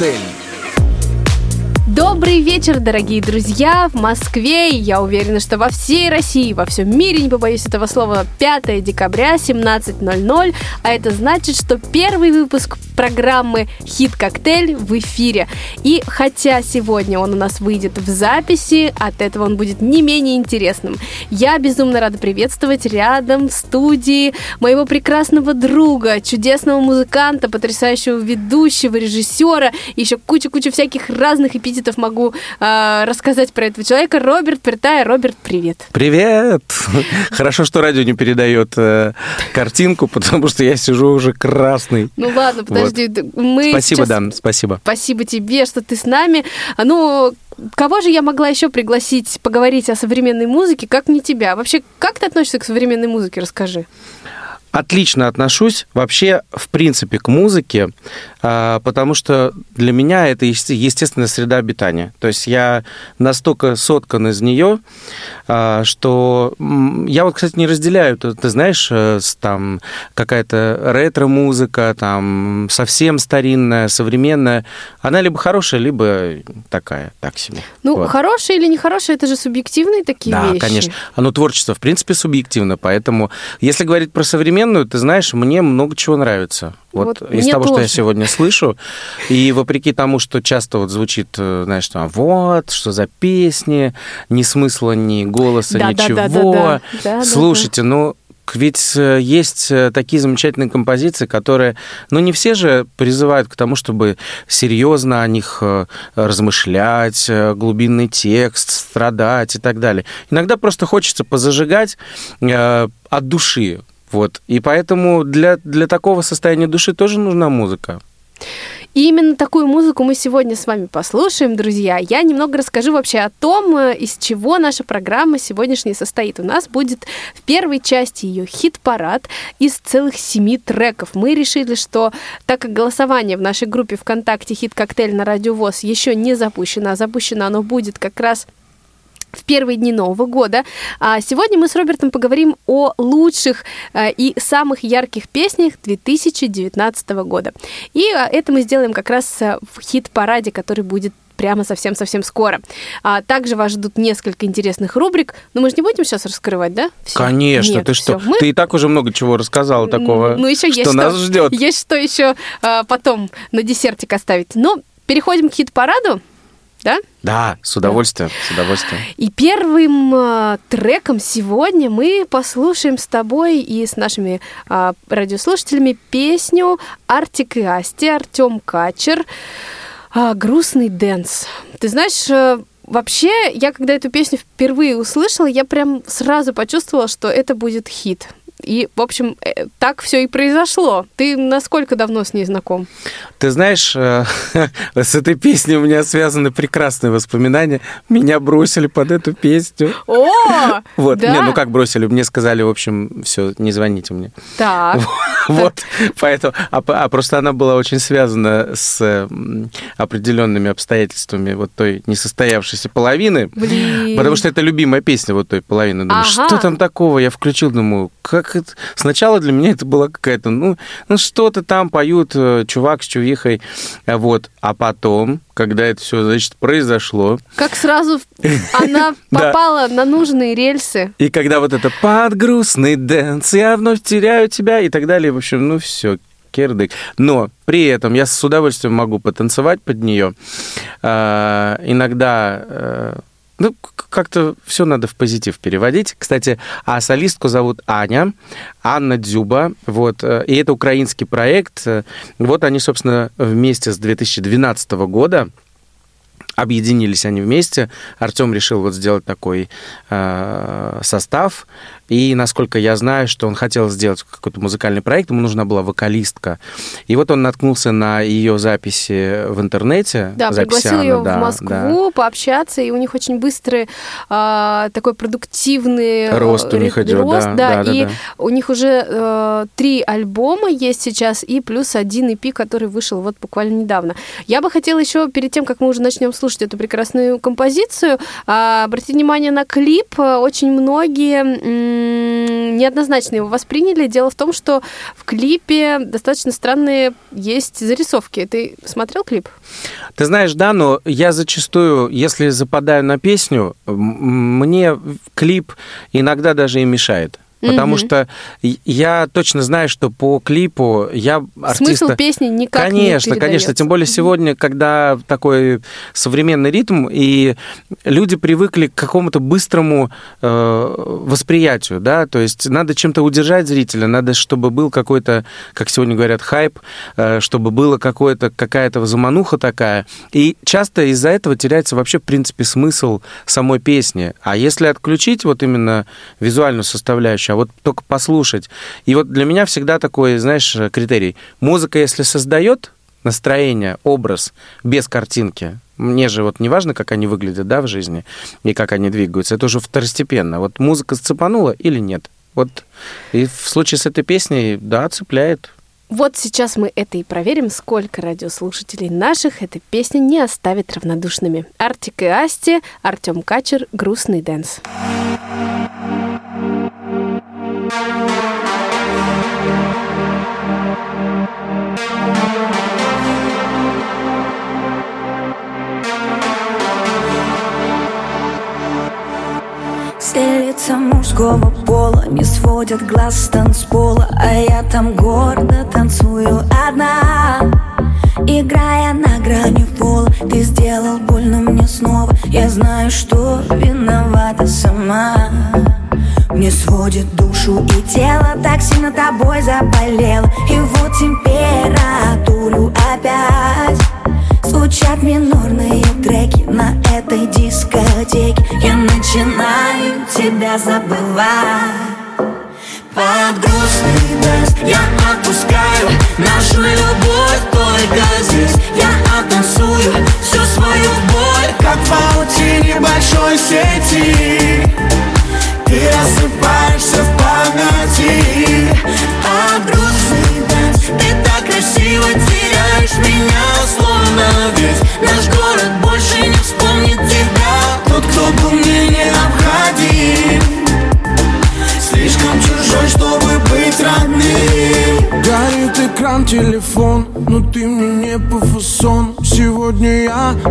коктейль. Добрый вечер, дорогие друзья! В Москве, и я уверена, что во всей России, во всем мире, не побоюсь этого слова, 5 декабря, 17.00, а это значит, что первый выпуск программы «Хит-коктейль» в эфире. И хотя сегодня он у нас выйдет в записи, от этого он будет не менее интересным. Я безумно рада приветствовать рядом в студии моего прекрасного друга, чудесного музыканта, потрясающего ведущего, режиссера, еще кучу-кучу всяких разных эпитетов эпитетов могу э, рассказать про этого человека. Роберт Пертая. Роберт, привет. Привет! Хорошо, что радио не передает э, картинку, потому что я сижу уже красный. Ну ладно, подожди. Вот. Мы спасибо, сейчас... да, спасибо. Спасибо тебе, что ты с нами. Ну, кого же я могла еще пригласить поговорить о современной музыке, как не тебя? Вообще, как ты относишься к современной музыке? Расскажи отлично отношусь вообще, в принципе, к музыке, а, потому что для меня это естественная среда обитания. То есть я настолько соткан из нее, а, что я вот, кстати, не разделяю, ты, ты знаешь, э, там какая-то ретро-музыка, там совсем старинная, современная, она либо хорошая, либо такая, так себе. Ну, вот. хорошая или нехорошая, это же субъективные такие да, вещи. Да, конечно. Оно творчество, в принципе, субъективно, поэтому если говорить про современную, ты знаешь, мне много чего нравится. Вот, вот из того, тоже. что я сегодня слышу. И вопреки тому, что часто вот звучит, э, знаешь, там, вот, что за песни, ни смысла, ни голоса, да, ничего. Да, да, да, да. Слушайте, ну, ведь э, есть э, такие замечательные композиции, которые, ну, не все же призывают к тому, чтобы серьезно о них размышлять, глубинный текст, страдать и так далее. Иногда просто хочется позажигать от души, вот. И поэтому для, для такого состояния души тоже нужна музыка. И именно такую музыку мы сегодня с вами послушаем, друзья. Я немного расскажу вообще о том, э, из чего наша программа сегодняшняя состоит. У нас будет в первой части ее хит-парад из целых семи треков. Мы решили, что так как голосование в нашей группе ВКонтакте «Хит-коктейль» на Радиовоз еще не запущено, а запущено оно будет как раз в первые дни Нового года. А сегодня мы с Робертом поговорим о лучших э, и самых ярких песнях 2019 года. И э, это мы сделаем как раз э, в хит-параде, который будет прямо совсем-совсем скоро. А также вас ждут несколько интересных рубрик, но мы же не будем сейчас раскрывать, да? Все? Конечно, Нет, ты что? Мы... Ты и так уже много чего рассказала такого, ну, еще что есть нас что, ждет. Есть что еще а, потом на десертик оставить. Но переходим к хит-параду да? Да, с удовольствием, да. с удовольствием. И первым э, треком сегодня мы послушаем с тобой и с нашими э, радиослушателями песню Артик и Асти, Артем Качер, э, «Грустный дэнс». Ты знаешь, э, вообще, я когда эту песню впервые услышала, я прям сразу почувствовала, что это будет хит. И, в общем, э, так все и произошло. Ты насколько давно с ней знаком? Ты знаешь, э, с этой песней у меня связаны прекрасные воспоминания. Меня бросили под эту песню. О! Вот, да? не, ну как бросили? Мне сказали, в общем, все, не звоните мне. Так. Вот, поэтому, а, а просто она была очень связана с определенными обстоятельствами вот той несостоявшейся половины. Блин. Потому что это любимая песня вот той половины. Думаю, ага. что там такого? Я включил, думаю, как это... Сначала для меня это была какая-то, ну, ну что-то там поют э, чувак с чувихой, вот. А потом, когда это все, значит, произошло... Как сразу она попала на нужные рельсы. И когда вот это «под грустный дэнс, я вновь теряю тебя» и так далее, в общем, ну все, кирдык. Но при этом я с удовольствием могу потанцевать под нее. А, иногда э, ну, как-то все надо в позитив переводить. Кстати, а солистку зовут Аня, Анна Дзюба. Вот, э, и это украинский проект. Вот они, собственно, вместе с 2012 года объединились они вместе. Артем решил вот сделать такой э, состав. И, насколько я знаю, что он хотел сделать какой-то музыкальный проект, ему нужна была вокалистка. И вот он наткнулся на ее записи в интернете. Да, пригласил Анны, ее да, в Москву да. пообщаться, и у них очень быстрый э, такой продуктивный рост у них идет, рост, да, да, да, и да, у них уже э, три альбома есть сейчас, и плюс один EP, который вышел вот буквально недавно. Я бы хотела еще перед тем, как мы уже начнем слушать послушать эту прекрасную композицию. А, обратите внимание на клип. Очень многие неоднозначно его восприняли. Дело в том, что в клипе достаточно странные есть зарисовки. Ты смотрел клип? Ты знаешь, да, но я зачастую, если западаю на песню, мне клип иногда даже и мешает. Потому угу. что я точно знаю, что по клипу я артиста... Смысл песни никак Конечно, не конечно. Тем более сегодня, когда такой современный ритм, и люди привыкли к какому-то быстрому э, восприятию, да, то есть надо чем-то удержать зрителя, надо, чтобы был какой-то, как сегодня говорят, хайп, э, чтобы было какое-то, какая-то замануха такая. И часто из-за этого теряется вообще, в принципе, смысл самой песни. А если отключить вот именно визуальную составляющую, а вот только послушать. И вот для меня всегда такой, знаешь, критерий. Музыка, если создает настроение, образ без картинки, мне же вот не важно, как они выглядят, да, в жизни, и как они двигаются, это уже второстепенно. Вот музыка сцепанула или нет? Вот и в случае с этой песней, да, цепляет. Вот сейчас мы это и проверим, сколько радиослушателей наших эта песня не оставит равнодушными. Артик и Асти, Артем Качер, «Грустный дэнс». Все лица мужского пола не сводят глаз с танцпола А я там гордо танцую одна Играя на грани пола Ты сделал больно мне снова. Я знаю, что виновата сама. Мне сводит душу и тело Так сильно тобой заболело. И вот температуру опять Звучат минорные треки на этой дискотеке. Я начинаю тебя забывать под грустный дэнс Я отпускаю нашу любовь только здесь. Я оттанцую всю свою боль Как в паутине большой сети. Ты рассыпаешься в памяти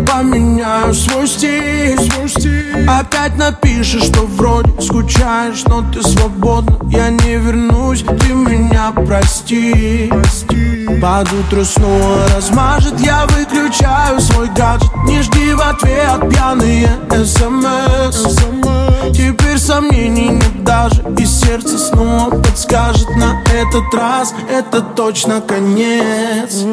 поменяю свой стиль, свой стиль Опять напишешь, что вроде скучаешь, но ты свободна Я не вернусь, ты меня прости, прости. Под утро снова размажет, я выключаю свой гаджет. Не жди в ответ пьяные смс Теперь сомнений нет даже И сердце снова подскажет на этот раз. Это точно конец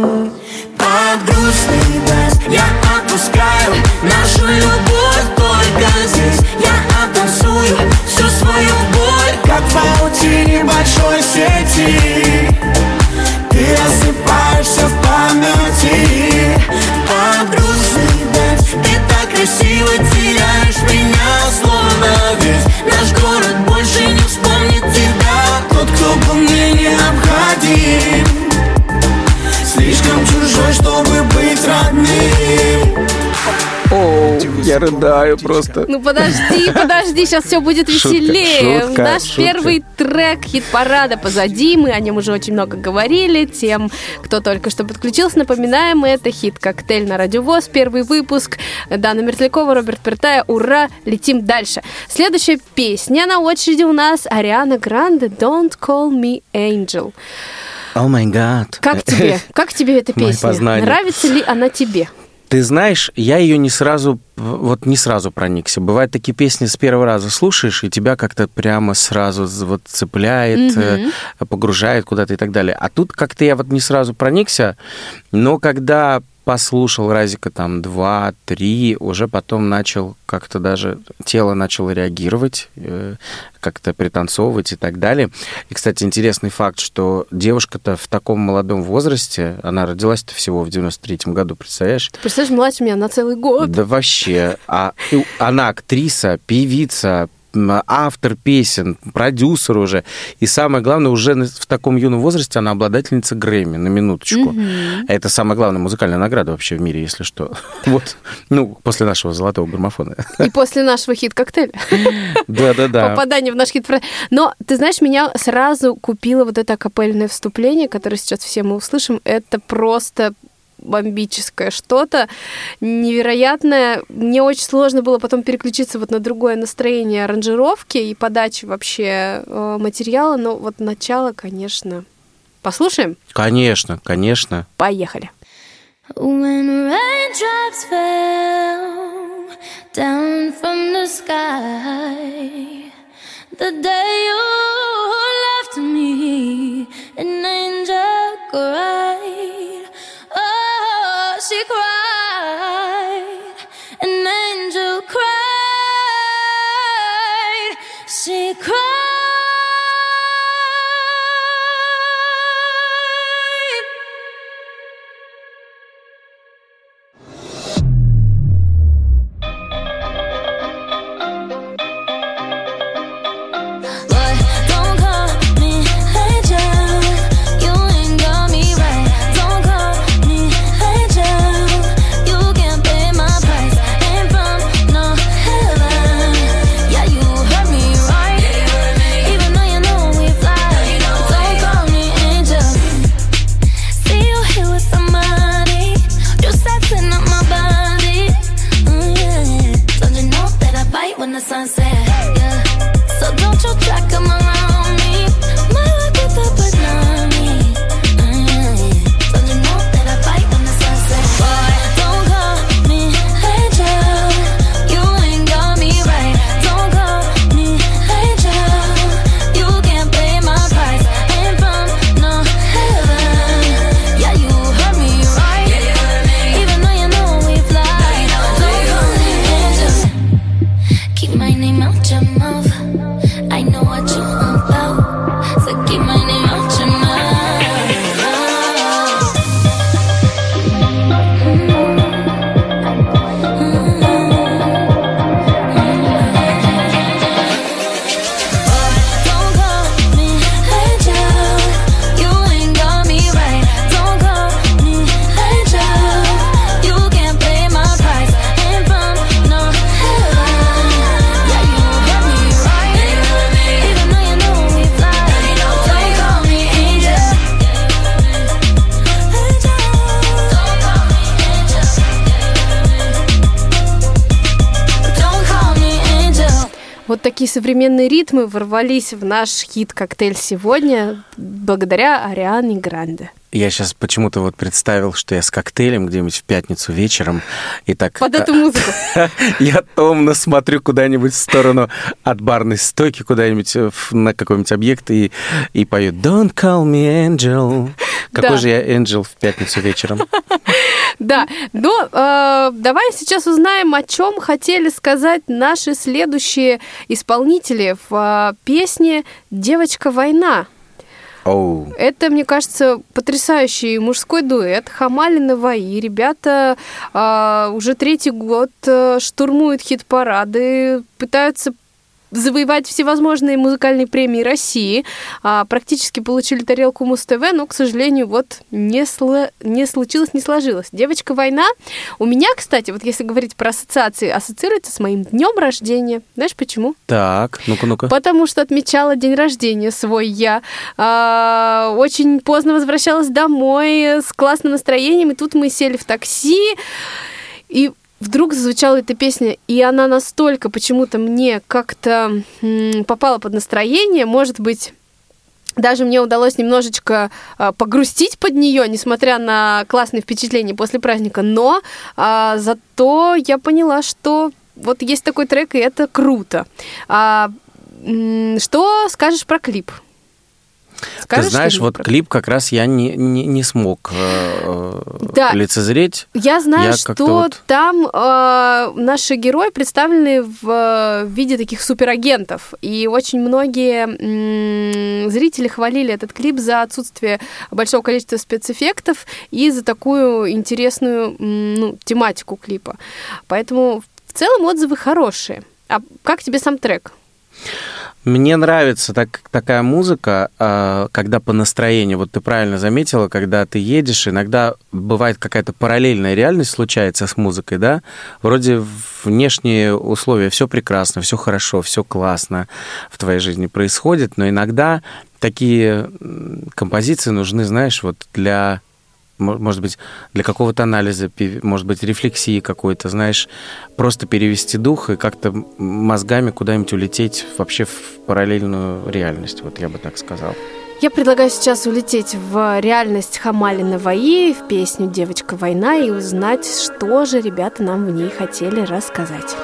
Под грустный дождь я отпускаю Нашу любовь только здесь. Я оттанцую всю свою боль Как в паутине большой сети. Ты рассыпаешься в памяти. Под грустный дождь Ты так красиво я рыдаю просто. Ну подожди, подожди, сейчас все будет веселее. шутка, Наш шутка. первый трек хит-парада позади, мы о нем уже очень много говорили. Тем, кто только что подключился, напоминаем, это хит «Коктейль на радиовоз», первый выпуск. Дана Мерзлякова, Роберт Пертая, ура, летим дальше. Следующая песня на очереди у нас Ариана Гранде «Don't Call Me Angel». О май гад. Как тебе? Как тебе эта песня? Нравится ли она тебе? Ты знаешь, я ее не сразу, вот не сразу проникся. Бывают такие песни с первого раза слушаешь, и тебя как-то прямо сразу вот цепляет, э, погружает куда-то и так далее. А тут как-то я вот не сразу проникся, но когда послушал разика там два, три, уже потом начал как-то даже тело начало реагировать, э, как-то пританцовывать и так далее. И, кстати, интересный факт, что девушка-то в таком молодом возрасте, она родилась-то всего в 93-м году, представляешь? Ты представляешь, младше меня на целый год. Да вообще. А она актриса, певица, автор песен, продюсер уже. И самое главное, уже в таком юном возрасте она обладательница Грэмми, на минуточку. Это самая главная музыкальная награда вообще в мире, если что. Вот, ну, после нашего золотого граммофона. И после нашего хит-коктейля. Да-да-да. Попадание в наш хит Но, ты знаешь, меня сразу купило вот это акапельное вступление, которое сейчас все мы услышим. Это просто бомбическое что-то невероятное. Мне очень сложно было потом переключиться вот на другое настроение аранжировки и подачи вообще э, материала, но вот начало, конечно. Послушаем? Конечно, конечно. Поехали. When raindrops fell down from the sky, the day you left me, an angel cried. Современные ритмы ворвались в наш хит-коктейль сегодня благодаря Ариане Гранде. Я сейчас почему-то вот представил, что я с коктейлем где-нибудь в пятницу вечером, и так... Под эту музыку. Я томно смотрю куда-нибудь в сторону от барной стойки, куда-нибудь э, на какой-нибудь объект и, и пою «Don't call me angel». Какой Да. же я angel в пятницу вечером? Да, но э, давай сейчас узнаем, о чем хотели сказать наши следующие исполнители в э, песне «Девочка война». Оу. Это, мне кажется, потрясающий мужской дуэт Хамалина Ваи. Ребята а, уже третий год а, штурмуют хит-парады, пытаются завоевать всевозможные музыкальные премии России. А, практически получили тарелку Муз-ТВ, но, к сожалению, вот не, сло- не случилось, не сложилось. «Девочка война» у меня, кстати, вот если говорить про ассоциации, ассоциируется с моим днем рождения. Знаешь почему? Так, ну-ка, ну-ка. Потому что отмечала день рождения свой я. А, очень поздно возвращалась домой с классным настроением, и тут мы сели в такси, и вдруг зазвучала эта песня, и она настолько почему-то мне как-то попала под настроение, может быть, даже мне удалось немножечко а, погрустить под нее, несмотря на классные впечатления после праздника, но а, зато я поняла, что вот есть такой трек, и это круто. А, что скажешь про клип? Ты знаешь, вот про клип как раз я не, не, не смог э, Да. лицезреть. Я знаю, Я что вот- там э, наши герои представлены в э, виде таких суперагентов. И очень многие зрители хвалили этот клип за отсутствие большого количества спецэффектов и за такую интересную ну, тематику клипа. Поэтому в целом отзывы хорошие. А как тебе сам трек? Мне нравится так, такая музыка, а, когда по настроению, вот ты правильно заметила, когда ты едешь, иногда бывает какая-то параллельная реальность случается с музыкой, да? Вроде внешние условия, все прекрасно, все хорошо, все классно в твоей жизни происходит, но иногда такие композиции нужны, знаешь, вот для может быть, для какого-то анализа, может быть, рефлексии какой-то, знаешь, просто перевести дух и как-то мозгами куда-нибудь улететь вообще в параллельную реальность, вот я бы так сказал. Я предлагаю сейчас улететь в реальность Хамалина Ваи, в песню «Девочка война» и узнать, что же ребята нам в ней хотели рассказать.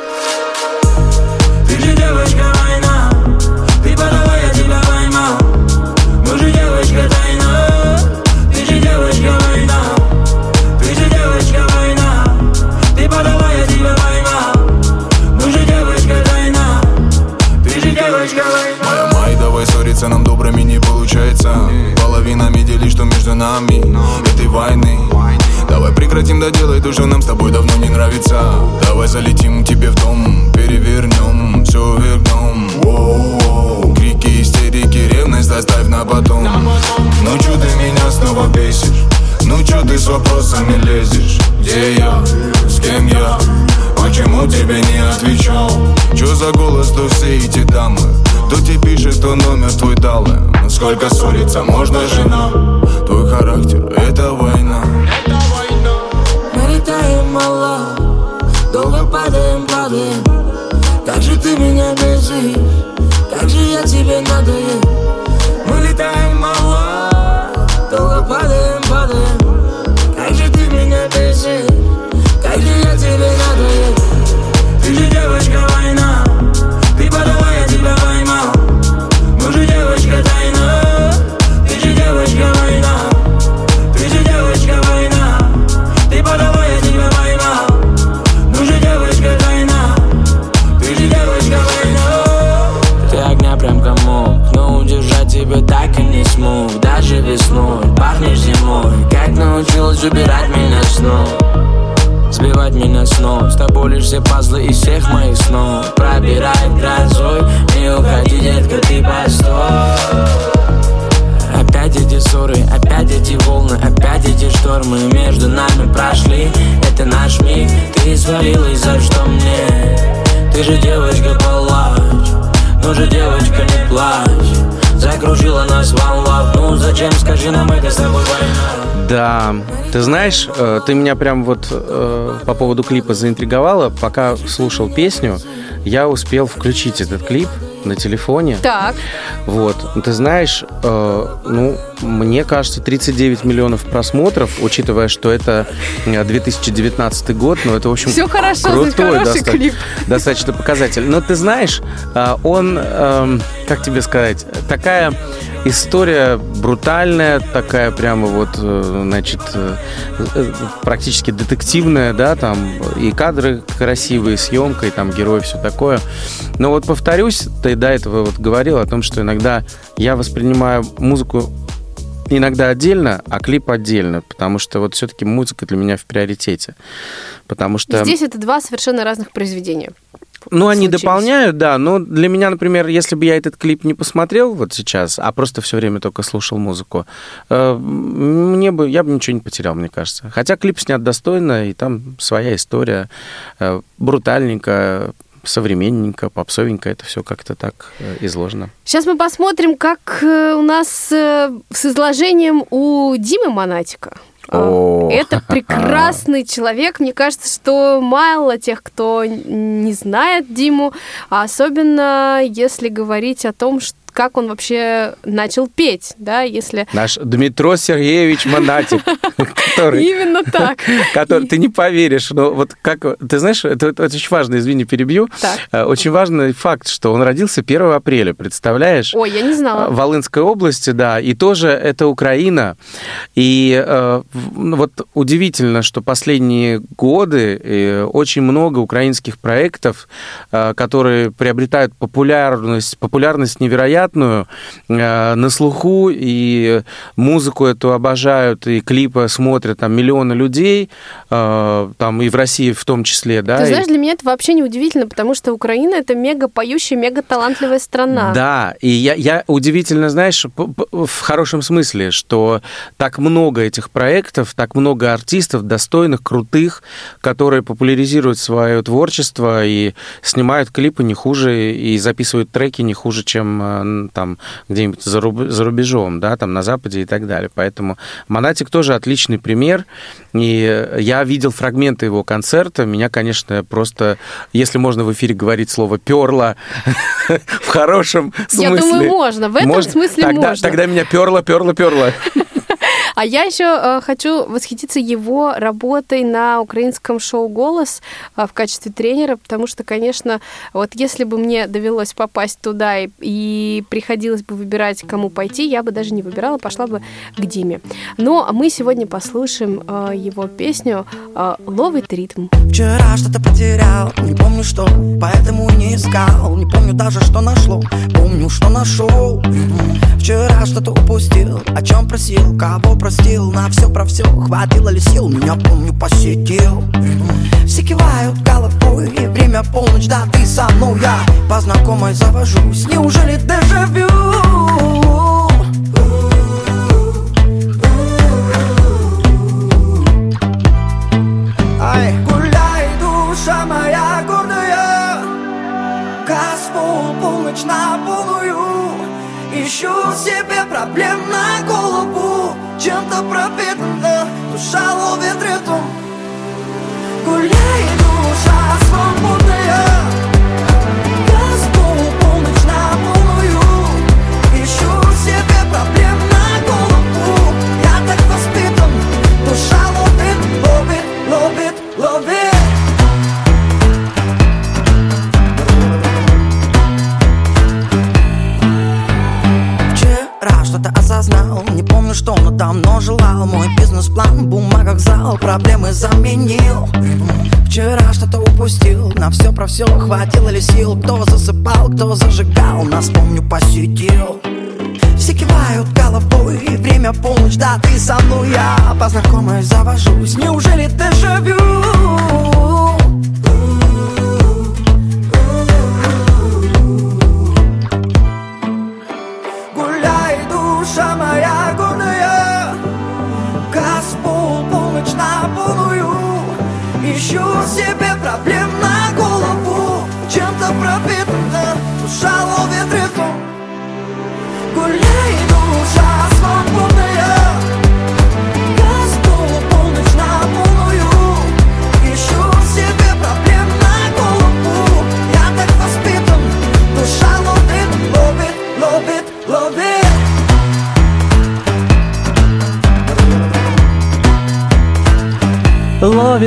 Ты же девочка ссориться, нам добрыми не получается. Половинами делить, что между нами этой войны. Давай прекратим доделать то, что нам с тобой давно не нравится Давай залетим тебе в дом, перевернем все вверх дном Крики, истерики, ревность оставь на потом Ну чё ты меня снова бесишь? Ну чё ты с вопросами лезешь? Где я? С кем я? Почему тебе не отвечал? Чё за голос, то все эти дамы? Кто тебе пишет, кто номер твой дал? Сколько ссориться можно, жена? Твой характер — это война. Мы летаем мало. Долго падаем, падаем. Как же ты меня бесишь. Как же я тебе надоел Мы летаем мало ты знаешь, э, ты меня прям вот э, по поводу клипа заинтриговала. Пока слушал песню, я успел включить этот клип на телефоне. Так. Вот. Ты знаешь, э, ну, мне кажется, 39 миллионов просмотров, учитывая, что это э, 2019 год, но это, в общем, Все хорошо, крутой доста- клип. достаточно показатель. Но ты знаешь, он, э, как тебе сказать, такая история брутальная, такая прямо вот, э, значит, э, э, практически детективная, да, там и кадры красивые, съемка, и там герой, все такое. Но вот повторюсь, ты до этого вот говорил о том, что иногда я воспринимаю музыку иногда отдельно, а клип отдельно, потому что вот все-таки музыка для меня в приоритете. Потому что... Здесь это два совершенно разных произведения. Ну, они дополняют, да, но для меня, например, если бы я этот клип не посмотрел вот сейчас, а просто все время только слушал музыку, э, мне бы, я бы ничего не потерял, мне кажется. Хотя клип снят достойно, и там своя история, э, брутальненько, современненько, попсовенько, это все как-то так э, изложено. Сейчас мы посмотрим, как у нас с изложением у Димы Монатика. А, О. Это прекрасный человек. Мне кажется, что мало тех, кто не знает Диму, а особенно если говорить о том, что как он вообще начал петь, да, если... Наш Дмитро Сергеевич Монатик, который... Именно так. который ты не поверишь, но вот как ты знаешь, это, это очень важно, извини, перебью. Так. Э, Очень важный факт, что он родился 1 апреля, представляешь? Ой, я не В знала. Волынской области, да, и тоже это Украина. И э, в- вот удивительно, что последние годы э, очень много украинских проектов, э, которые приобретают популярность, популярность невероятную, невероятную, э, на слуху, и музыку эту обожают, и клипы смотрят там миллионы людей, э, там и в России в том числе, да. Ты знаешь, и... для меня это вообще не удивительно, потому что Украина это мега поющая, мега талантливая страна. Да, и я, я удивительно, знаешь, в хорошем смысле, что так много этих проектов, так много артистов достойных, крутых, которые популяризируют свое творчество и снимают клипы не хуже и записывают треки не хуже, чем э, там где-нибудь за, руб, за рубежом, да, там на Западе и так далее. Поэтому Монатик тоже отличный пример. И я видел фрагменты его концерта. Меня, конечно, просто, если можно в эфире говорить слово «перло», в хорошем смысле. Я думаю, можно. В этом смысле можно. Тогда меня перло, перло, перло. А я еще э, хочу восхититься его работой на украинском шоу «Голос» э, в качестве тренера, потому что, конечно, вот если бы мне довелось попасть туда и, и приходилось бы выбирать, кому пойти, я бы даже не выбирала, пошла бы к Диме. Но мы сегодня послушаем э, его песню э, «Ловит ритм». Вчера что-то потерял, не помню что, поэтому не искал, не помню даже что нашло, помню, что нашел. Вчера что-то упустил, о чем просил, кого простил На все про все, хватило ли сил Меня, помню, посетил. Все кивают головой Время полночь, да, ты со мной Я по знакомой завожусь. Неужели дежавю? Ай, гуляй, душа моя гордая Газ полночь на полную Ищу себе проблем на голову Чем-то пропитана Душа ловит ритм. Гуляй, душа свободная. Газпол, помню что, но давно желал Мой бизнес-план в бумагах зал Проблемы заменил. Вчера что-то упустил На все про все хватило ли сил? Кто засыпал, кто зажигал Нас, помню, посетил. Все кивают головой Время полночь, да, ты со мной. Я по знакомой завожусь. Неужели дежавю?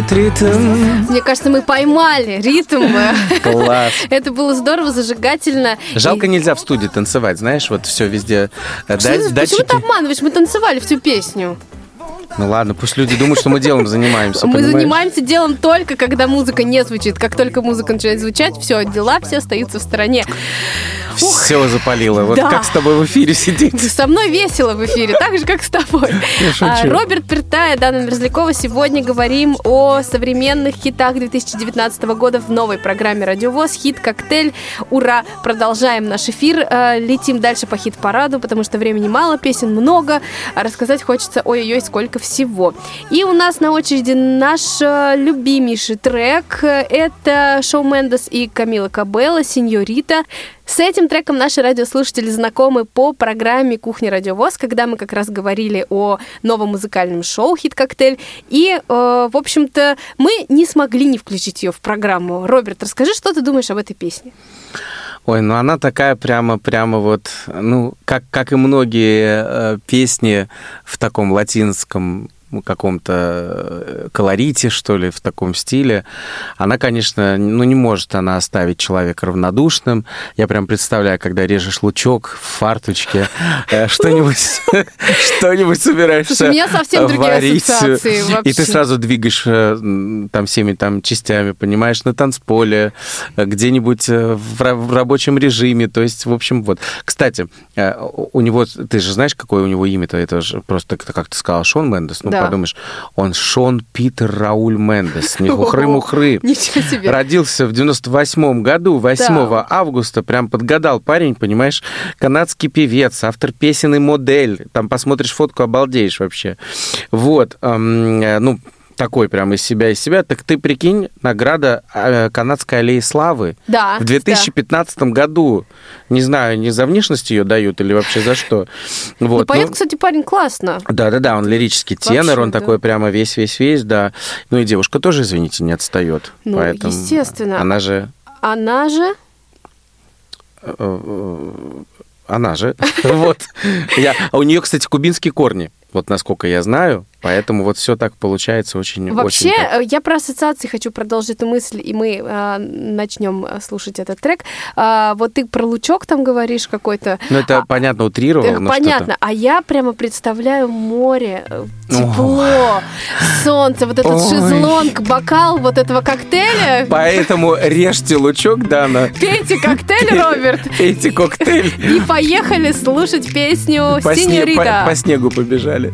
Ловит ритм. Мне кажется, мы поймали ритм. Класс. Это было здорово, зажигательно. Жалко, и... нельзя в студии танцевать, знаешь, вот все везде. Э, Почему, Почему ты обманываешь? Мы танцевали всю песню. Ну ладно, пусть люди думают, что мы делом занимаемся. Мы занимаемся делом только, когда музыка не звучит. Как только музыка начинает звучать, все, дела все остаются в стороне. Все запалило. Вот да. как с тобой в эфире сидеть? Со мной весело в эфире, так же, как с тобой. А, Роберт Пертая, Дана Мерзлякова. Сегодня говорим о современных хитах 2019 года в новой программе «Радиовоз». Хит «Коктейль». Ура! Продолжаем наш эфир. А, летим дальше по хит-параду, потому что времени мало, песен много. А рассказать хочется ой-ой-ой, сколько всего. И у нас на очереди наш э, любимейший трек. Это Шоу Мендес и Камила Кабелла «Синьорита». С этим треком наши радиослушатели знакомы по программе «Кухня Радиовоз», когда мы как раз говорили о новом музыкальном шоу «Хит-коктейль». И, э, в общем-то, мы не смогли не включить ее в программу. Роберт, расскажи, что ты думаешь об этой песне? Ой, ну она такая прямо, прямо вот, ну, как, как и многие э, песни в таком латинском каком-то э, колорите, что ли, в таком стиле, она, конечно, ну, не может она оставить человека равнодушным. Я прям представляю, когда режешь лучок в фарточке, э, что-нибудь что-нибудь собираешься у меня совсем другие варить, ассоциации И ты сразу двигаешь э, там всеми там частями, понимаешь, на танцполе, э, где-нибудь э, в ра- в рабочем режиме. То есть, в общем, вот. Кстати, э, у у него, ты же знаешь, какое у него имя-то? Это же просто, как ты сказал, Шон Мендес. Ну, Да. подумаешь, он Шон Питер Рауль Мендес. Не хухры-мухры. Ничего себе. Родился в 98 году, 8 Да. августа, прям подгадал парень, понимаешь, канадский певец, автор песен и модель. Там посмотришь фотку, обалдеешь вообще. Вот, э, ну, такой прям из себя, из себя. Так ты прикинь, награда э, канадской аллеи славы Да, в 2015 году. Не знаю, не за внешность ее дают или вообще за что. Ну, Вот, поет, ну, кстати, парень классно. да-да-да, он лирический тенор, Вообще, он да. такой прямо весь-весь-весь, да. Ну и девушка тоже, извините, не отстает. Ну, поэтому естественно. Она же... Она же... э, Она же. Вот. Я, а у нее, кстати, кубинские корни. Вот насколько я знаю. Поэтому вот все так получается очень... Вообще, очень так. э, я про ассоциации хочу продолжить эту мысль, и мы э, начнем э, слушать этот трек. А, вот ты про лучок там говоришь какой-то. Ну, это а, понятно, утрировал, э, но Понятно. А я прямо представляю море, э, тепло, солнце, вот этот Ой. шезлонг, бокал вот этого коктейля. Поэтому режьте лучок, Дана. Пейте коктейль, Роберт, Пейте коктейль. и поехали слушать песню «Синьорита». по- снегу побежали.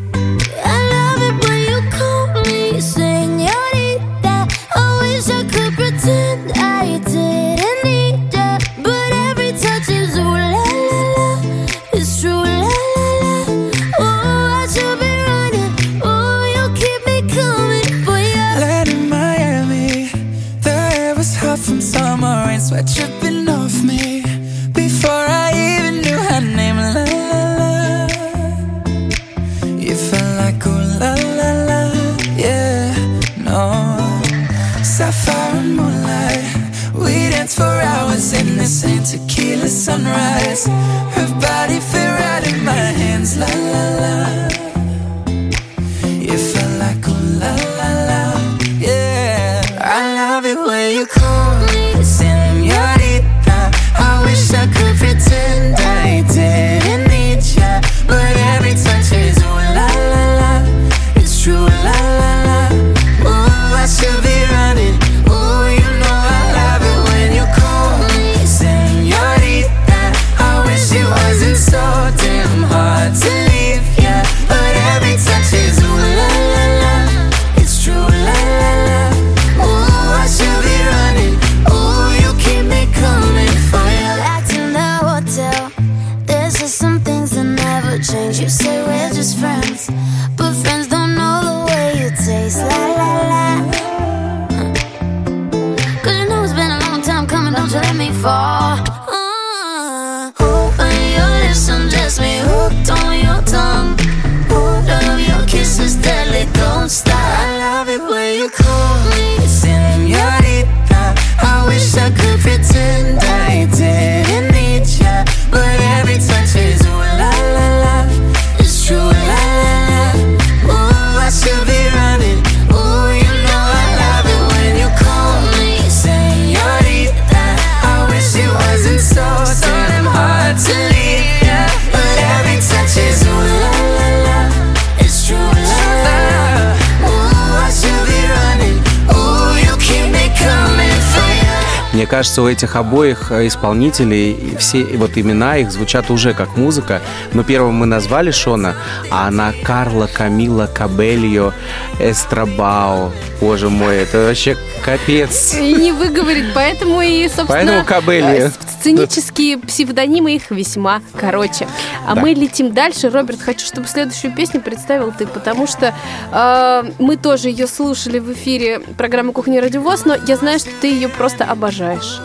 Кажется, у этих обоих э, исполнителей все вот имена их звучат уже как музыка. Но первым мы назвали Шона, а она Карла Камила Кабельо Эстрабао. Боже мой, это вообще капец. И не выговорить, поэтому и, собственно, Поэтому Кабелли. Сценические псевдонимы их весьма короче. А Да. мы летим дальше. Роберт, хочу, чтобы следующую песню представил ты, потому что э, мы тоже ее слушали в эфире программы «Кухня Радиовоз», но я знаю, что ты ее просто обожаешь.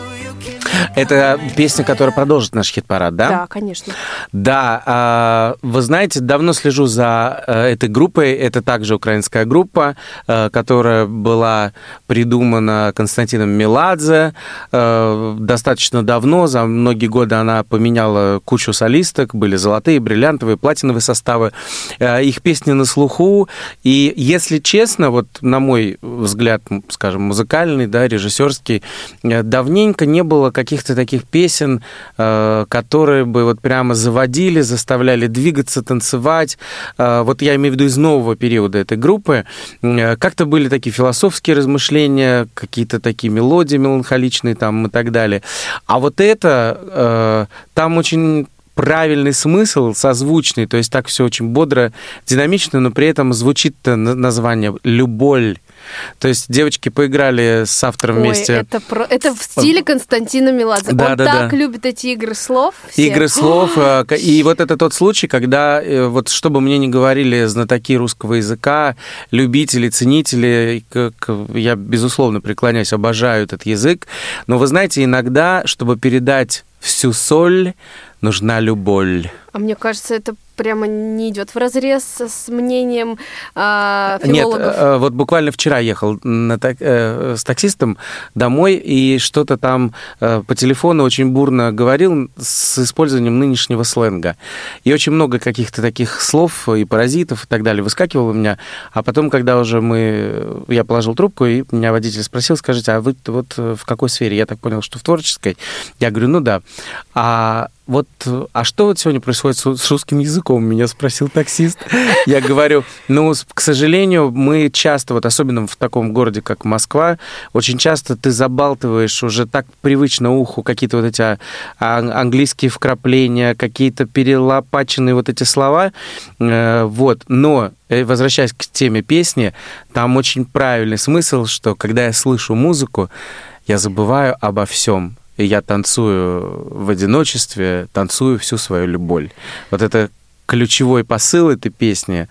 Это песня, которая продолжит наш хит-парад, да? Да, конечно. Да, а, вы знаете, давно слежу за э, этой группой. Это также украинская группа, э, которая была придумана Константином Меладзе э, достаточно давно. За многие годы она поменяла кучу солисток. Были золотые, бриллиантовые, платиновые составы. Их песни на слуху. И, если честно, вот на мой взгляд, скажем, музыкальный, да, режиссерский, давненько не было каких-то таких песен, которые бы вот прямо заводили, заставляли двигаться, танцевать. А, вот я имею в виду из нового периода этой группы. Как-то были такие философские размышления, какие-то такие мелодии меланхоличные там и так далее. А вот это, э, там очень правильный смысл, созвучный, то есть так все очень бодро, динамично, но при этом звучит название «Любовь». То есть девочки поиграли с автором Ой, вместе. Это, про... это в стиле Константина Меладзе. Да, Он да, так да. любит эти игры слов. все. Игры слов. э, И вот это тот случай, когда, э, вот что бы мне ни говорили знатоки русского языка, любители, ценители, к- к- я, безусловно, преклоняюсь, обожаю этот язык, но вы знаете, иногда, чтобы передать всю соль, нужна любовь. А мне кажется, это прямо не идет в разрез с мнением Нет, филологов. э, вот буквально вчера ехал на так- э, с таксистом домой и что-то там э, по телефону очень бурно говорил с использованием нынешнего сленга. И очень много каких-то таких слов и паразитов и так далее выскакивало у меня. А потом, когда уже мы... Я положил трубку, и меня водитель спросил, скажите, а вы вот э, в какой сфере? Я так понял, что в творческой. Я говорю, ну да. А вот, а что вот сегодня происходит с русским языком? Меня спросил таксист. Я говорю, ну, к сожалению, мы часто, вот особенно в таком городе, как Москва, очень часто ты забалтываешь уже так привычно уху какие-то вот эти а, ан- английские вкрапления, какие-то перелопаченные вот эти слова. Э, Вот, но э, возвращаясь к теме песни, там очень правильный смысл, что когда я слышу музыку, я забываю обо всем. И я танцую в одиночестве, танцую всю свою любовь. Вот это ключевой посыл этой песни.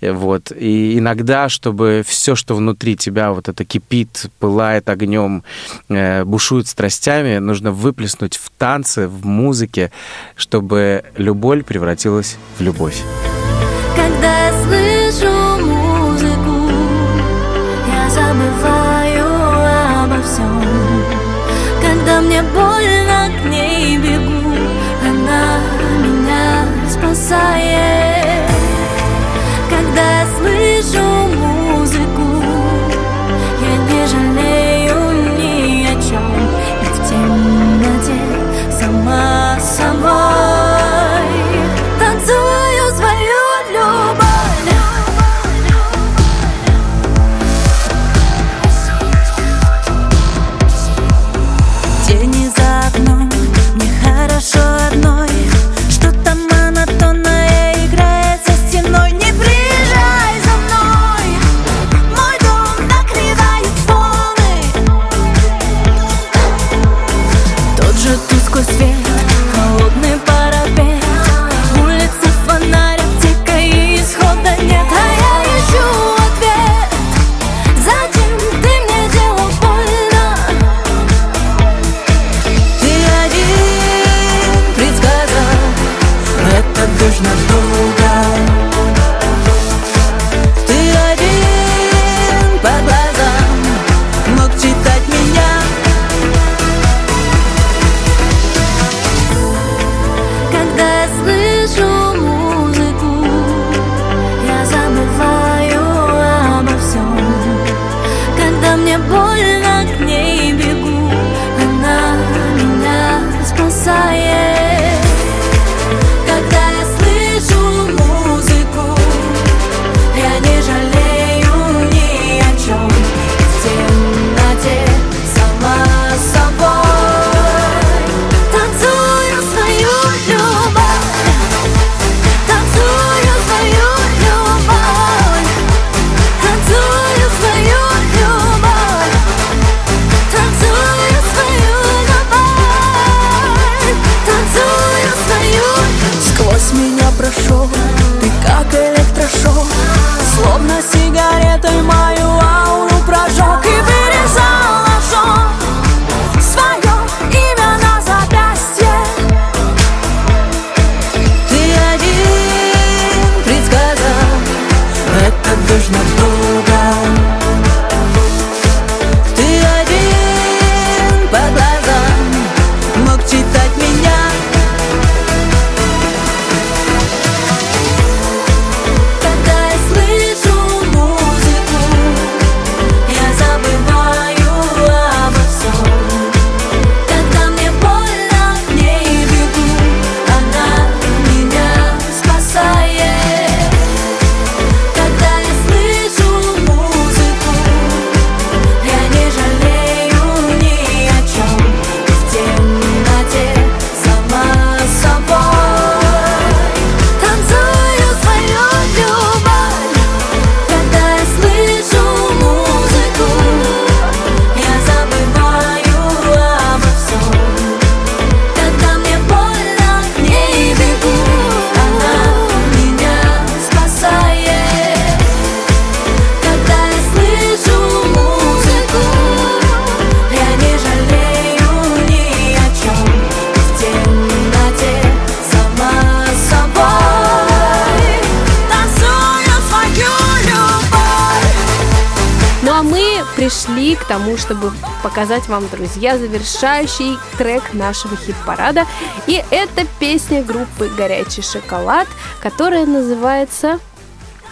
Э, Вот. И иногда, чтобы все, что внутри тебя вот это кипит, пылает огнем, э, бушует страстями, нужно выплеснуть в танце, в музыке, чтобы любовь превратилась в любовь. Когда мне больно, подошли к тому, чтобы показать вам, друзья, завершающий трек нашего хит-парада. И это песня группы «Горячий шоколад», которая называется...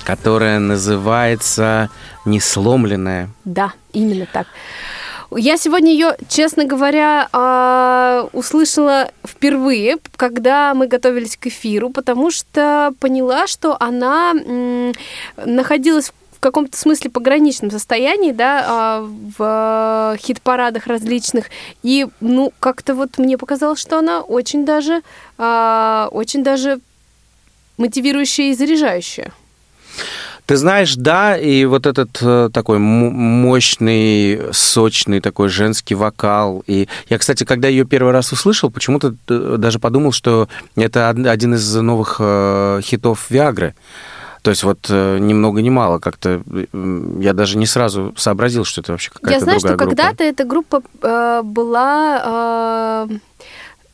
Которая называется «Несломленная». Да, именно так. Я сегодня ее, честно говоря, а, услышала впервые, когда мы готовились к эфиру, потому что поняла, что она находилась в каком-то смысле пограничном состоянии, да, а, в хит-парадах различных. И, ну, как-то вот мне показалось, что она очень даже, а, очень даже мотивирующая и заряжающая. Ты знаешь, да, и вот этот э, такой мощный, сочный такой женский вокал. И я, кстати, когда ее первый раз услышал, почему-то э, даже подумал, что это один из новых э, хитов Виагры. То есть вот ни много ни мало как-то я даже не сразу сообразил, что это вообще какая-то другая группа. Я знаю, что когда-то эта группа э, была э,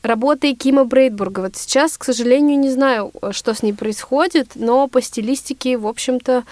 работой Кима Брейдбурга. Вот сейчас, к сожалению, не знаю, что с ней происходит, но по стилистике, в общем-то...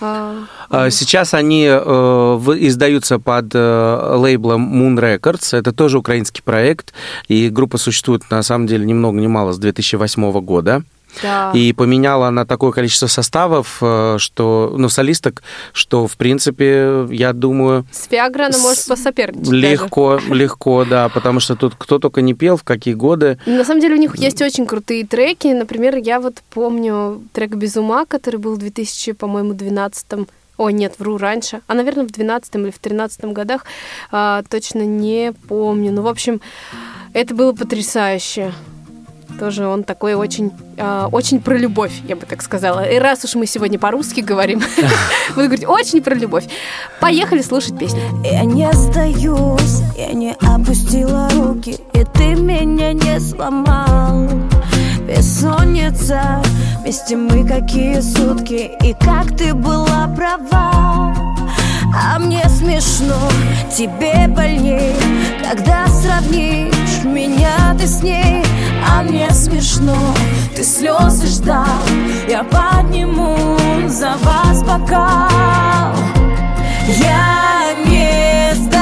Э... Сейчас они э, издаются под э, лейблом Moon Records. Это тоже украинский проект, и группа существует, на самом деле, ни много ни мало с 2008 года. Да. И поменяла она такое количество составов, э, что, ну, солисток, что, в принципе, я думаю... С Фиагро она может посоперничать Легко, даже. легко, да, потому что тут кто только не пел, в какие годы. На самом деле у них есть очень крутые треки. Например, я вот помню трек «Без ума», который был в 2000, по-моему, 12 о, нет, вру, раньше. А, наверное, в 12 или в 13 годах. А, точно не помню. Ну, в общем, это было потрясающе. Тоже он такой очень, э, очень про любовь, я бы так сказала. И раз уж мы сегодня по-русски говорим, буду говорить очень про любовь. Поехали слушать песню. Я не сдаюсь, я не опустила руки, и ты меня не сломал. Бессонница, вместе мы какие сутки, и как ты была права. А мне смешно, тебе больней Когда сравнишь меня ты с ней. А мне смешно, ты слезы ждал Я подниму за вас бокал. Я не сдаюсь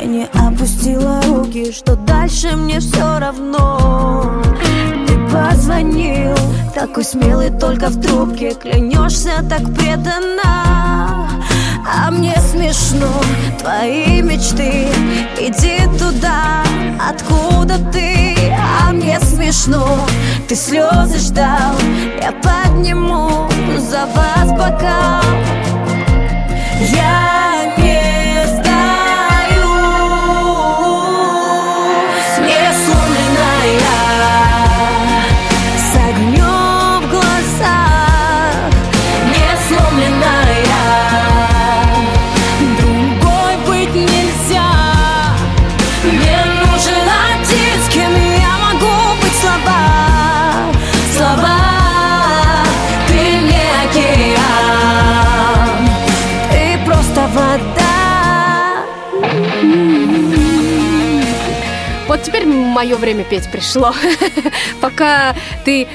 я не опустила руки Что дальше мне все равно. Ты позвонил, такой смелый только в трубке Клянешься так преданно. А мне смешно, твои мечты Иди туда, откуда ты? А мне смешно, ты слезы ждал Я подниму за вас бокал. Я мое время петь пришло. Пока ты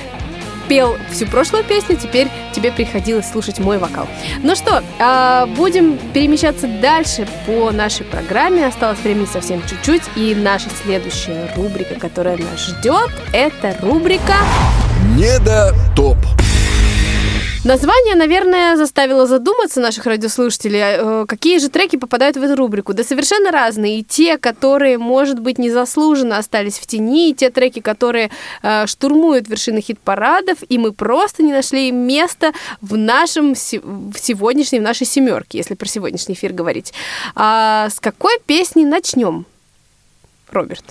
пел всю прошлую песню, теперь тебе приходилось слушать мой вокал. Ну что, а, будем перемещаться дальше по нашей программе. Осталось времени совсем чуть-чуть. И наша следующая рубрика, которая нас ждет, это рубрика Недотоп. Название, наверное, заставило задуматься наших радиослушателей, э, какие же треки попадают в эту рубрику. Да совершенно разные. И те, которые, может быть, незаслуженно остались в тени, и те треки, которые э, штурмуют вершины хит-парадов, и мы просто не нашли им места в нашем в сегодняшней, в нашей семерке, если про сегодняшний эфир говорить. А с какой песни начнем, Роберт?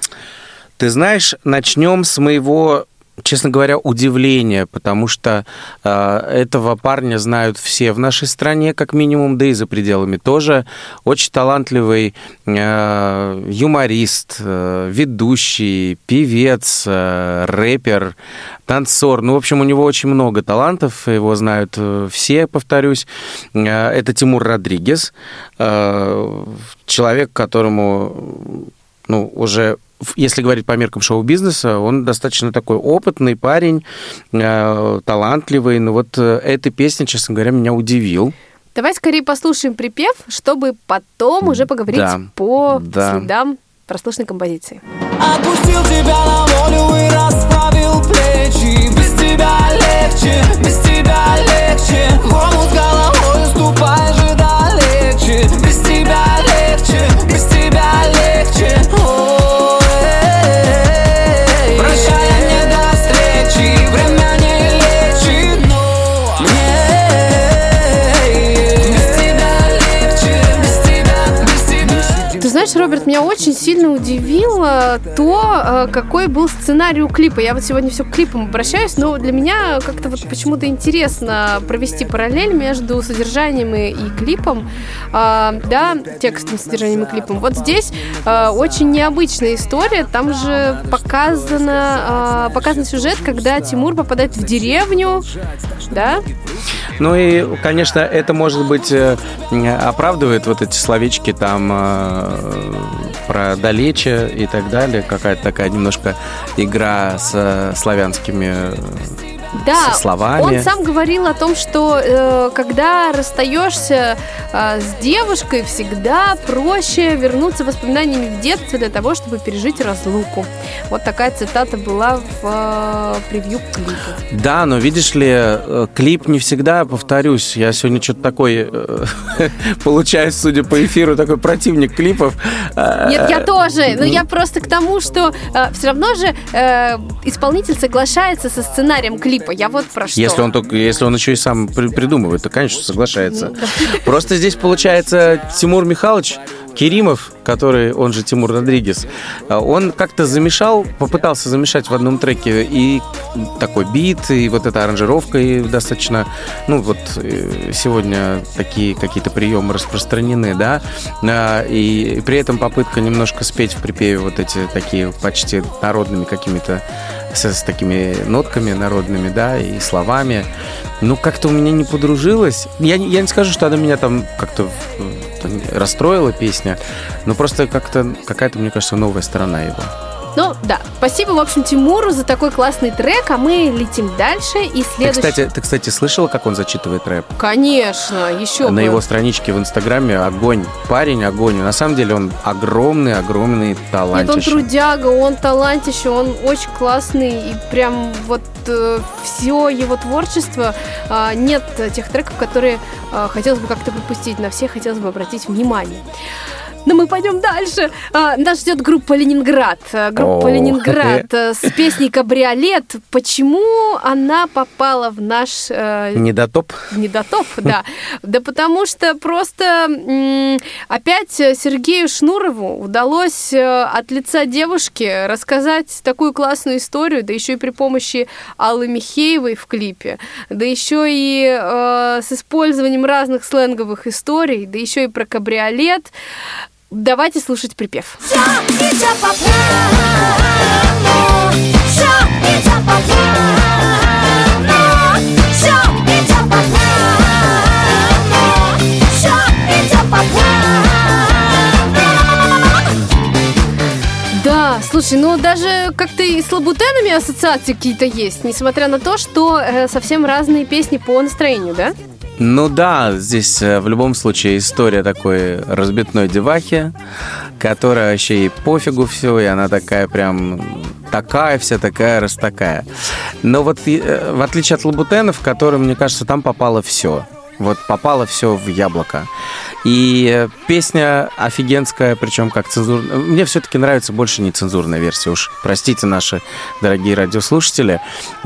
Ты знаешь, начнем с моего честно говоря, удивление, потому что э, этого парня знают все в нашей стране, как минимум, да и за пределами тоже. Очень талантливый э, юморист, э, ведущий, певец, э, рэпер, танцор. Ну, в общем, у него очень много талантов, его знают э, все, повторюсь. Э, это Тимур Родригес, э, человек, которому ну, уже если говорить по меркам шоу-бизнеса, он достаточно такой опытный парень, э, талантливый. Но вот э, эта песня, честно говоря, меня удивил. Давай скорее послушаем припев, чтобы потом уже поговорить Да, по да. следам прослушанной композиции. Отпустил тебя на волю и расправил плечи Без тебя легче, без тебя легче Омут знаешь, Роберт, меня очень сильно удивило то, э, какой был сценарий у клипа. Я вот сегодня все к клипам обращаюсь, но для меня как-то вот почему-то интересно провести параллель между содержанием и, клипом, А, да, текстом, содержанием и клипом. Вот здесь э, очень необычная история. Там же показано, а, показан сюжет, когда Тимур попадает в деревню, да? Ну и, конечно, это, может быть, э, оправдывает вот эти словечки там про далече и так далее. Какая-то такая немножко игра с э, славянскими э, Да, со словами. он сам говорил о том, что э, когда расстаешься э, с девушкой, всегда проще вернуться воспоминаниями в детство для того, чтобы пережить разлуку. Вот такая цитата была в э, превью к клипу. Да, но видишь ли, э, клип не всегда, повторюсь, я сегодня что-то такой э, получаюсь, судя по эфиру, такой противник клипов. Э, Нет, я тоже. Но я просто к тому, что все равно же э, исполнитель соглашается со сценарием клипа. Я вот про что. Если он, только, если он еще и сам при- придумывает, то, конечно, соглашается. Ну. Просто здесь, получается, Тимур Михайлович Керимов, который, он же Тимур Родригес, э, он как-то замешал, попытался замешать в одном треке и такой бит, и вот эта аранжировка, и достаточно, ну вот э, сегодня такие какие-то приемы распространены, да, А, и при этом попытка немножко спеть в припеве вот эти такие почти народными какими-то с, с такими нотками народными, да, и словами. Ну, как-то у меня не подружилось. Я, я не скажу, что она меня там как-то расстроила, песня, но просто как-то какая-то, мне кажется, новая сторона его. Ну, да. Спасибо, в общем, Тимуру за такой классный трек, а мы летим дальше. И Ты, следующий... кстати, ты, кстати, слышала, как он зачитывает рэп? Конечно, еще На бы. его страничке в Инстаграме огонь. Парень огонь. На самом деле он огромный, огромный Нет, он трудяга, он талантище, он очень классный, и прям вот все его творчество, а, нет тех треков, которые а, хотелось бы как-то пропустить, на все хотелось бы обратить внимание. Но мы пойдем дальше. А, Нас ждет группа Ленинград. А, Группа О. Ленинград с песней «Кабриолет». Почему она попала в наш э, Недотоп. Недотоп, да. Да потому что просто опять Сергею Шнурову удалось э, от лица девушки рассказать такую классную историю, да еще и при помощи Аллы Михеевой в клипе, да еще и э, с использованием разных сленговых историй, да еще и про кабриолет. Давайте слушать припев. Да, слушай, ну даже как-то и с лабутенами ассоциации какие-то есть, несмотря на то, что э, совсем разные песни по настроению, да? Ну да, здесь э, в любом случае история такой разбитной девахи, которая вообще и пофигу все, и она такая прям такая вся, такая раз такая. Но вот э, в отличие от Лабутенов, которые, мне кажется, там попало все. Вот попало все в яблоко. И э, песня офигенская, причем как цензурная. Мне все-таки нравится больше нецензурная версия. Уж простите наши дорогие радиослушатели.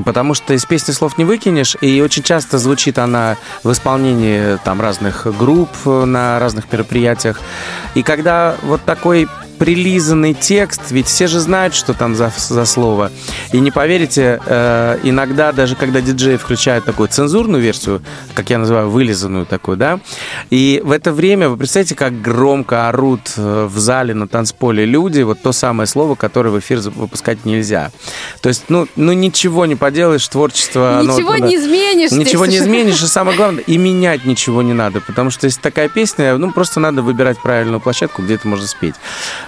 Потому что из песни слов не выкинешь. И очень часто звучит она в исполнении там разных групп э, на разных мероприятиях. И когда вот такой прилизанный текст, ведь все же знают, что там за, за слово. И не поверите, э, иногда даже когда диджеи включают такую цензурную версию, как я называю, вылизанную такую, да, и в это время, вы представляете, как громко орут э, в зале на танцполе люди, вот то самое слово, которое в эфир выпускать нельзя. То есть, ну, ну ничего не поделаешь, творчество... оно Ничего вот, не изменишь. Ничего не изменишь, и самое главное, и менять ничего не надо, потому что если такая песня, ну, просто надо выбирать правильную площадку, где это можно спеть.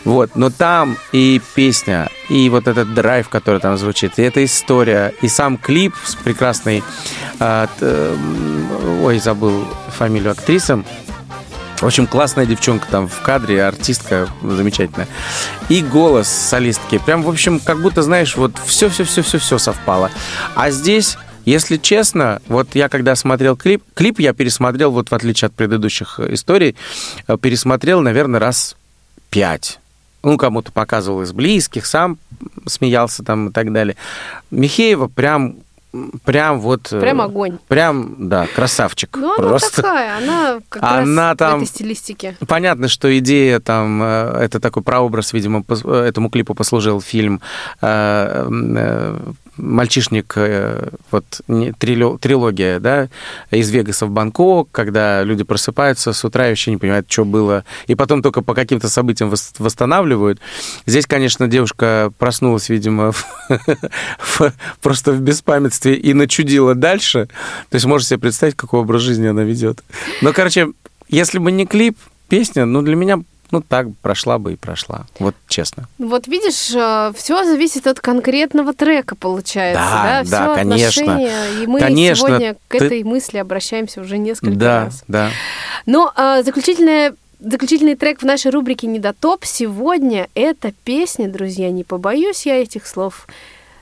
Вот, но там и песня, и вот этот драйв, который там звучит, и эта история, и сам клип с прекрасной, м, ой, забыл фамилию актрисы, в общем, классная девчонка там в кадре, артистка замечательная. И голос солистки. Прям, в общем, как будто, знаешь, вот все-все-все-все-все совпало. А здесь, если честно, вот я когда смотрел клип, клип я пересмотрел, вот в отличие от предыдущих э, историй, э, пересмотрел, наверное, раз пять. Ну, кому-то показывал из близких, сам смеялся там и так далее. Михеева прям, прям вот... э, Прям огонь. Прям, да, красавчик. Ну, она просто. такая, она как Она раз там- в этой стилистике. Понятно, что идея там, э, это такой прообраз, видимо, э, этому клипу послужил фильм «Мальчишник», э, вот трилогия, да, из Вегаса в Бангкок, когда люди просыпаются с утра и вообще не понимают, что было, и потом только по каким-то событиям вос- восстанавливают. Здесь, конечно, девушка проснулась, видимо, просто в беспамятстве и начудила дальше. То есть можете себе представить, какой образ жизни она ведет. Но, короче, если бы не клип, песня, ну, для меня, ну, так прошла бы и прошла. Вот честно. Вот видишь, все зависит от конкретного трека, получается. Да, Да, да, Всё конечно. И мы Конечно, сегодня к ты- этой мысли обращаемся уже несколько да, раз. да. Но а, заключительная Заключительный трек в нашей рубрике «Недотоп» сегодня это песня, друзья, не побоюсь я этих слов,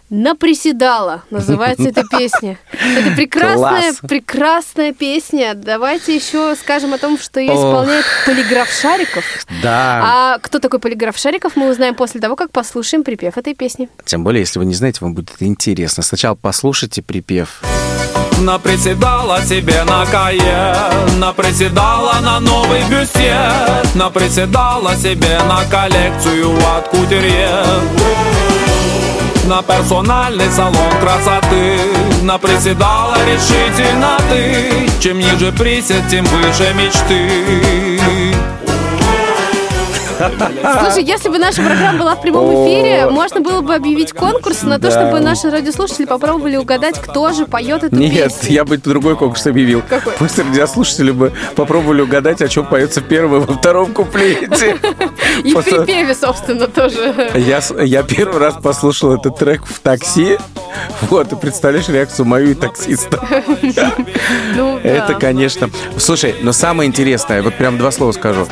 «Наприседала» называется эта песня. Это прекрасная, Класс. прекрасная песня. Давайте еще скажем о том, что ее исполняет полиграф Шариков. Да. А кто такой полиграф Шариков, мы узнаем после того, как послушаем припев этой песни. Тем более, если вы не знаете, вам будет интересно. Сначала послушайте припев. Наприседала себе на каен Наприседала на новый бюстье Наприседала себе на коллекцию от кутерье На персональный салон красоты Наприседала решительно ты Чем ниже присед, тем выше мечты Слушай, если бы наша программа была в прямом эфире, можно было бы объявить конкурс на то, чтобы наши радиослушатели попробовали угадать, кто же поет эту Нет, песню. я бы другой конкурс объявил. Какой? Пусть радиослушатели бы попробовали угадать, о чем поется в первом и во втором куплете. И в припеве, собственно, тоже. Я первый раз послушал этот трек в такси. Вот, и представляешь реакцию мою и таксиста. Ну. Это, конечно. Слушай, но самое интересное, вот прям два слова скажу.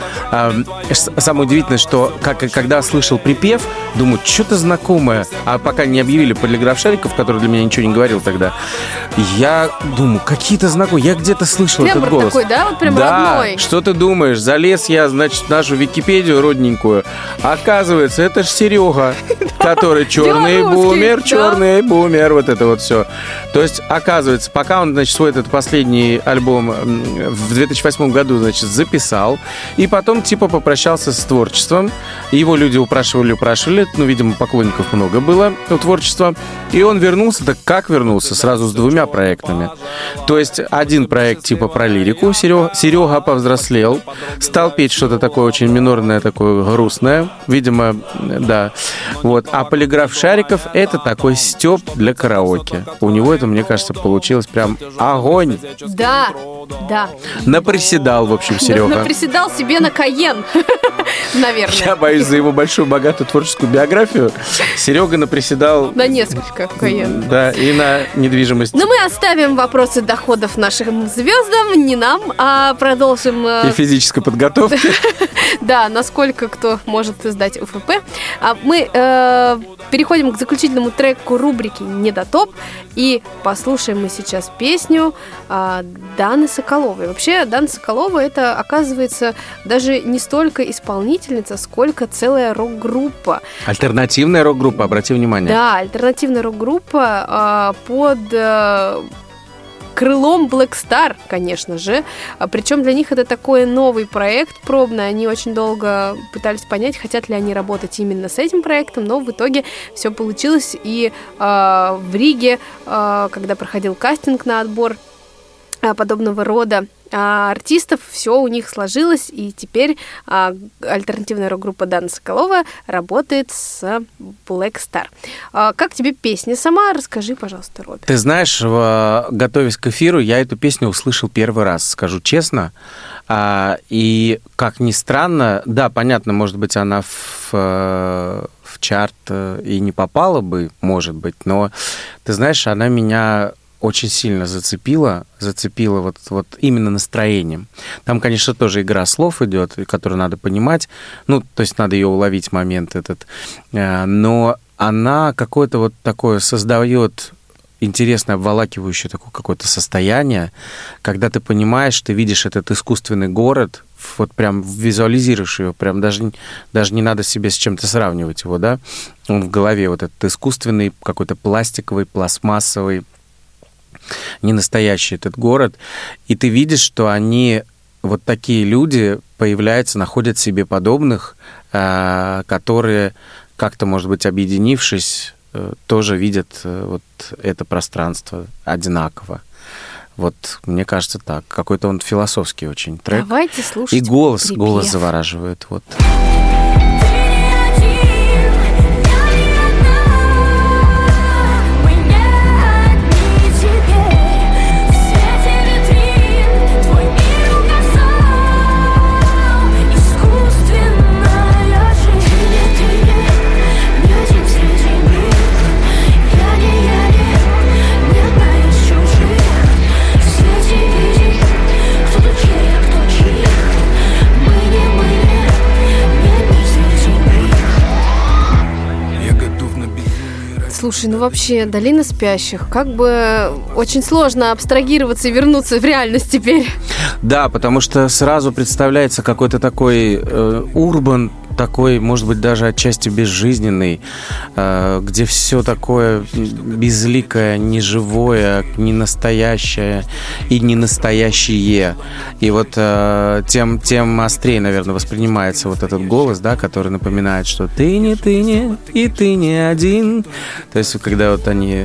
Самое удивительное, что как, когда слышал припев, думаю, что-то знакомое. А пока не объявили полиграф Шариков, который для меня ничего не говорил тогда, я думаю, какие-то знакомые. Я где-то слышал Тембр этот голос. такой, да? Вот прям да, родной. что ты думаешь? Залез я, значит, в нашу Википедию родненькую. Оказывается, это ж Серега, который черный бумер, черный бумер, вот это вот все. То есть, оказывается, пока он, значит, свой этот последний альбом в 2008 году, значит, записал, и потом, типа, попрощался с творчеством, его люди упрашивали, упрашивали, ну, видимо, поклонников много было у творчества, и он вернулся, так как вернулся? Сразу с двумя проектами. То есть, один проект, типа, про лирику, Серега, Серега повзрослел, стал петь что-то такое очень минорное, такое грустное, видимо, да, вот. А полиграф Шариков — это такой степ для караоке. У него это, мне кажется, получилось прям огонь. Да, да. Наприседал, в общем, Серега. Наприседал себе на Каен, наверное. Я боюсь за его большую богатую творческую биографию. Серега наприседал, На несколько Каен. да, и на недвижимость. Но мы оставим вопросы доходов нашим звездам, не нам, а продолжим э, И физической подготовки. Да, насколько кто может сдать УФП. А мы э, переходим к заключительному треку рубрики «Недотоп». И послушаем мы сейчас песню э, Даны Соколовой. Вообще, Дана Соколова – это, оказывается, даже не столько исполнительница, сколько целая рок-группа. Альтернативная рок-группа, обрати внимание. Да, альтернативная рок-группа э, под... э, крылом Black Star, конечно же. А, Причем для них это такой новый проект пробный. Они очень долго пытались понять, хотят ли они работать именно с этим проектом, но в итоге все получилось. И э, в Риге, э, когда проходил кастинг на отбор подобного рода а, артистов, все у них сложилось, и теперь а, альтернативная рок-группа Дана Соколова работает с Black Star. А, как тебе песня сама? Расскажи, пожалуйста, Роберт. Ты знаешь, в- готовясь к эфиру, я эту песню услышал первый раз, скажу честно. А, И, как ни странно, да, понятно, может быть, она в, э, в чарт э, и не попала бы, может быть, но, ты знаешь, она меня очень сильно зацепила, зацепила вот, вот именно настроением. Там, конечно, тоже игра слов идет, которую надо понимать, ну, то есть надо ее уловить момент этот, Э, но она какое-то вот такое создает интересное, обволакивающее такое какое-то состояние, когда ты понимаешь, ты видишь этот искусственный город, вот прям визуализируешь его, прям даже, даже не надо себе с чем-то сравнивать его, да, он в голове вот этот искусственный, какой-то пластиковый, пластмассовый, не настоящий этот город, и ты видишь, что они, вот такие люди появляются, находят себе подобных, а, которые как-то, может быть, объединившись, э, тоже видят э, вот это пространство одинаково. Вот, мне кажется, так. Какой-то он философский очень трек. Давайте слушать И голос, припев. голос завораживает. Вот. Слушай, ну вообще, долина спящих, как бы очень сложно абстрагироваться и вернуться в реальность теперь. Да, потому что сразу представляется какой-то такой э, урбан, такой, может быть, даже отчасти безжизненный, э, где все такое безликое, неживое, не настоящее и не настоящее. И вот э, тем, тем острее, наверное, воспринимается вот этот голос, да, который напоминает, что ты не, ты не, и ты не один. То есть, когда вот они...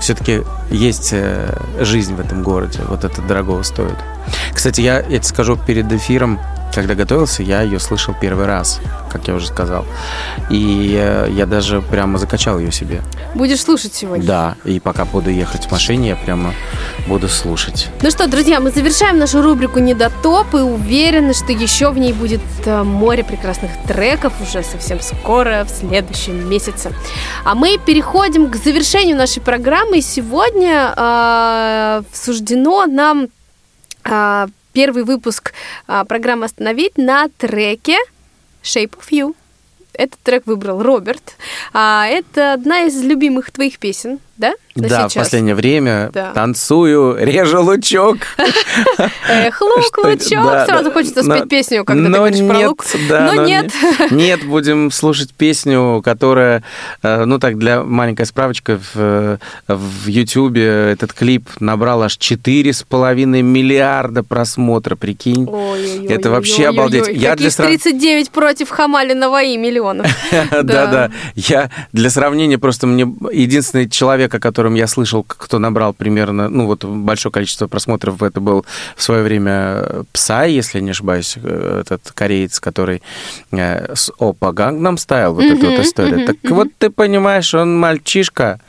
все-таки есть э, жизнь в этом городе, вот это дорого стоит. Кстати, я, я тебе скажу, перед эфиром, когда готовился, я ее слышал первый раз, как я уже сказал. И э, я даже прямо закачал ее себе. Будешь слушать сегодня. Да, и пока буду ехать в машине, я прямо буду слушать. Ну что, друзья, мы завершаем нашу рубрику «Недотоп» и уверены, что еще в ней будет э, море прекрасных треков уже совсем скоро, в следующем месяце. А мы переходим к завершению нашей программы. И сегодня э, суждено нам э, первый выпуск э, программы «Остановить» на треке «Shape of You». Этот трек выбрал Роберт. А, это одна из любимых твоих песен, да? на да, в сейчас? последнее время Да. танцую, режу лучок. Эх, лук, лучок. Сразу хочется спеть песню, когда ты говоришь про лук. Но нет. не- Нет, будем слушать песню, которая, э, ну так, для маленькая справочка, в, в Ютьюбе этот клип набрал аж 4,5 миллиарда просмотра, прикинь. Это вообще обалдеть. Я для Каких срав- 39 против Хамали Наваи миллионов. Да-да. Я для сравнения просто мне единственный человек, о котором я слышал, кто набрал примерно, ну вот большое количество просмотров, это был в свое время Псай, если не ошибаюсь, э, этот кореец, который э, с Опа Гангнам ставил вот эту вот историю. Так вот ты понимаешь, он мальчишка,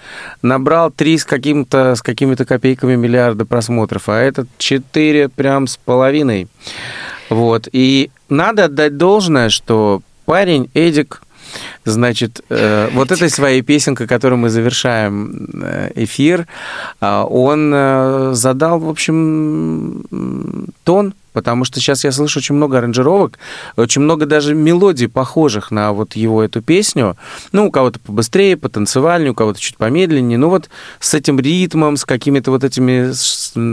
набрал три с каким-то с какими-то копейками миллиарда просмотров, а этот четыре прям с половиной. Вот. И надо отдать должное, что парень Эдик Значит, э, вот этой своей песенкой, которой мы завершаем э, эфир, а, он э, задал, в общем, тон, потому что сейчас я слышу очень много аранжировок, очень много даже мелодий, похожих на вот его эту песню. Ну, у кого-то побыстрее, потанцевальнее, у кого-то чуть помедленнее. Ну, вот с этим ритмом, с какими-то вот этими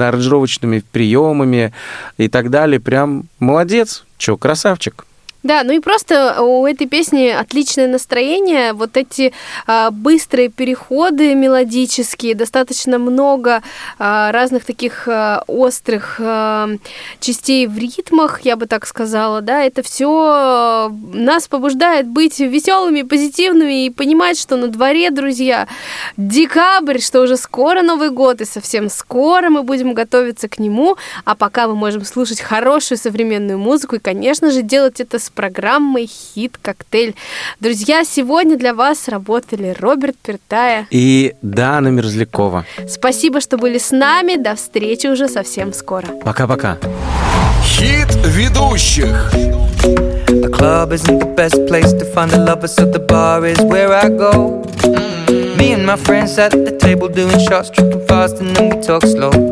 аранжировочными приемами и так далее. Прям молодец. Че, красавчик. Да, ну и просто у этой песни отличное настроение, вот эти а, быстрые переходы мелодические, достаточно много а, разных таких а, острых а, частей в ритмах, я бы так сказала, да, это все нас побуждает быть веселыми, позитивными и понимать, что на дворе, друзья, декабрь, что уже скоро Новый год, и совсем скоро мы будем готовиться к нему, а пока мы можем слушать хорошую современную музыку и, конечно же, делать это с программой «Хит Коктейль». Друзья, сегодня для вас работали Роберт Пертая И Дана Мерзлякова. Спасибо, что были с нами. До встречи уже совсем скоро. Пока-пока. Хит ведущих. The club isn't the best place to find the lovers, so the bar is where I go. Me and my friends at the table doing shots, tripping fast, and then we talk slow.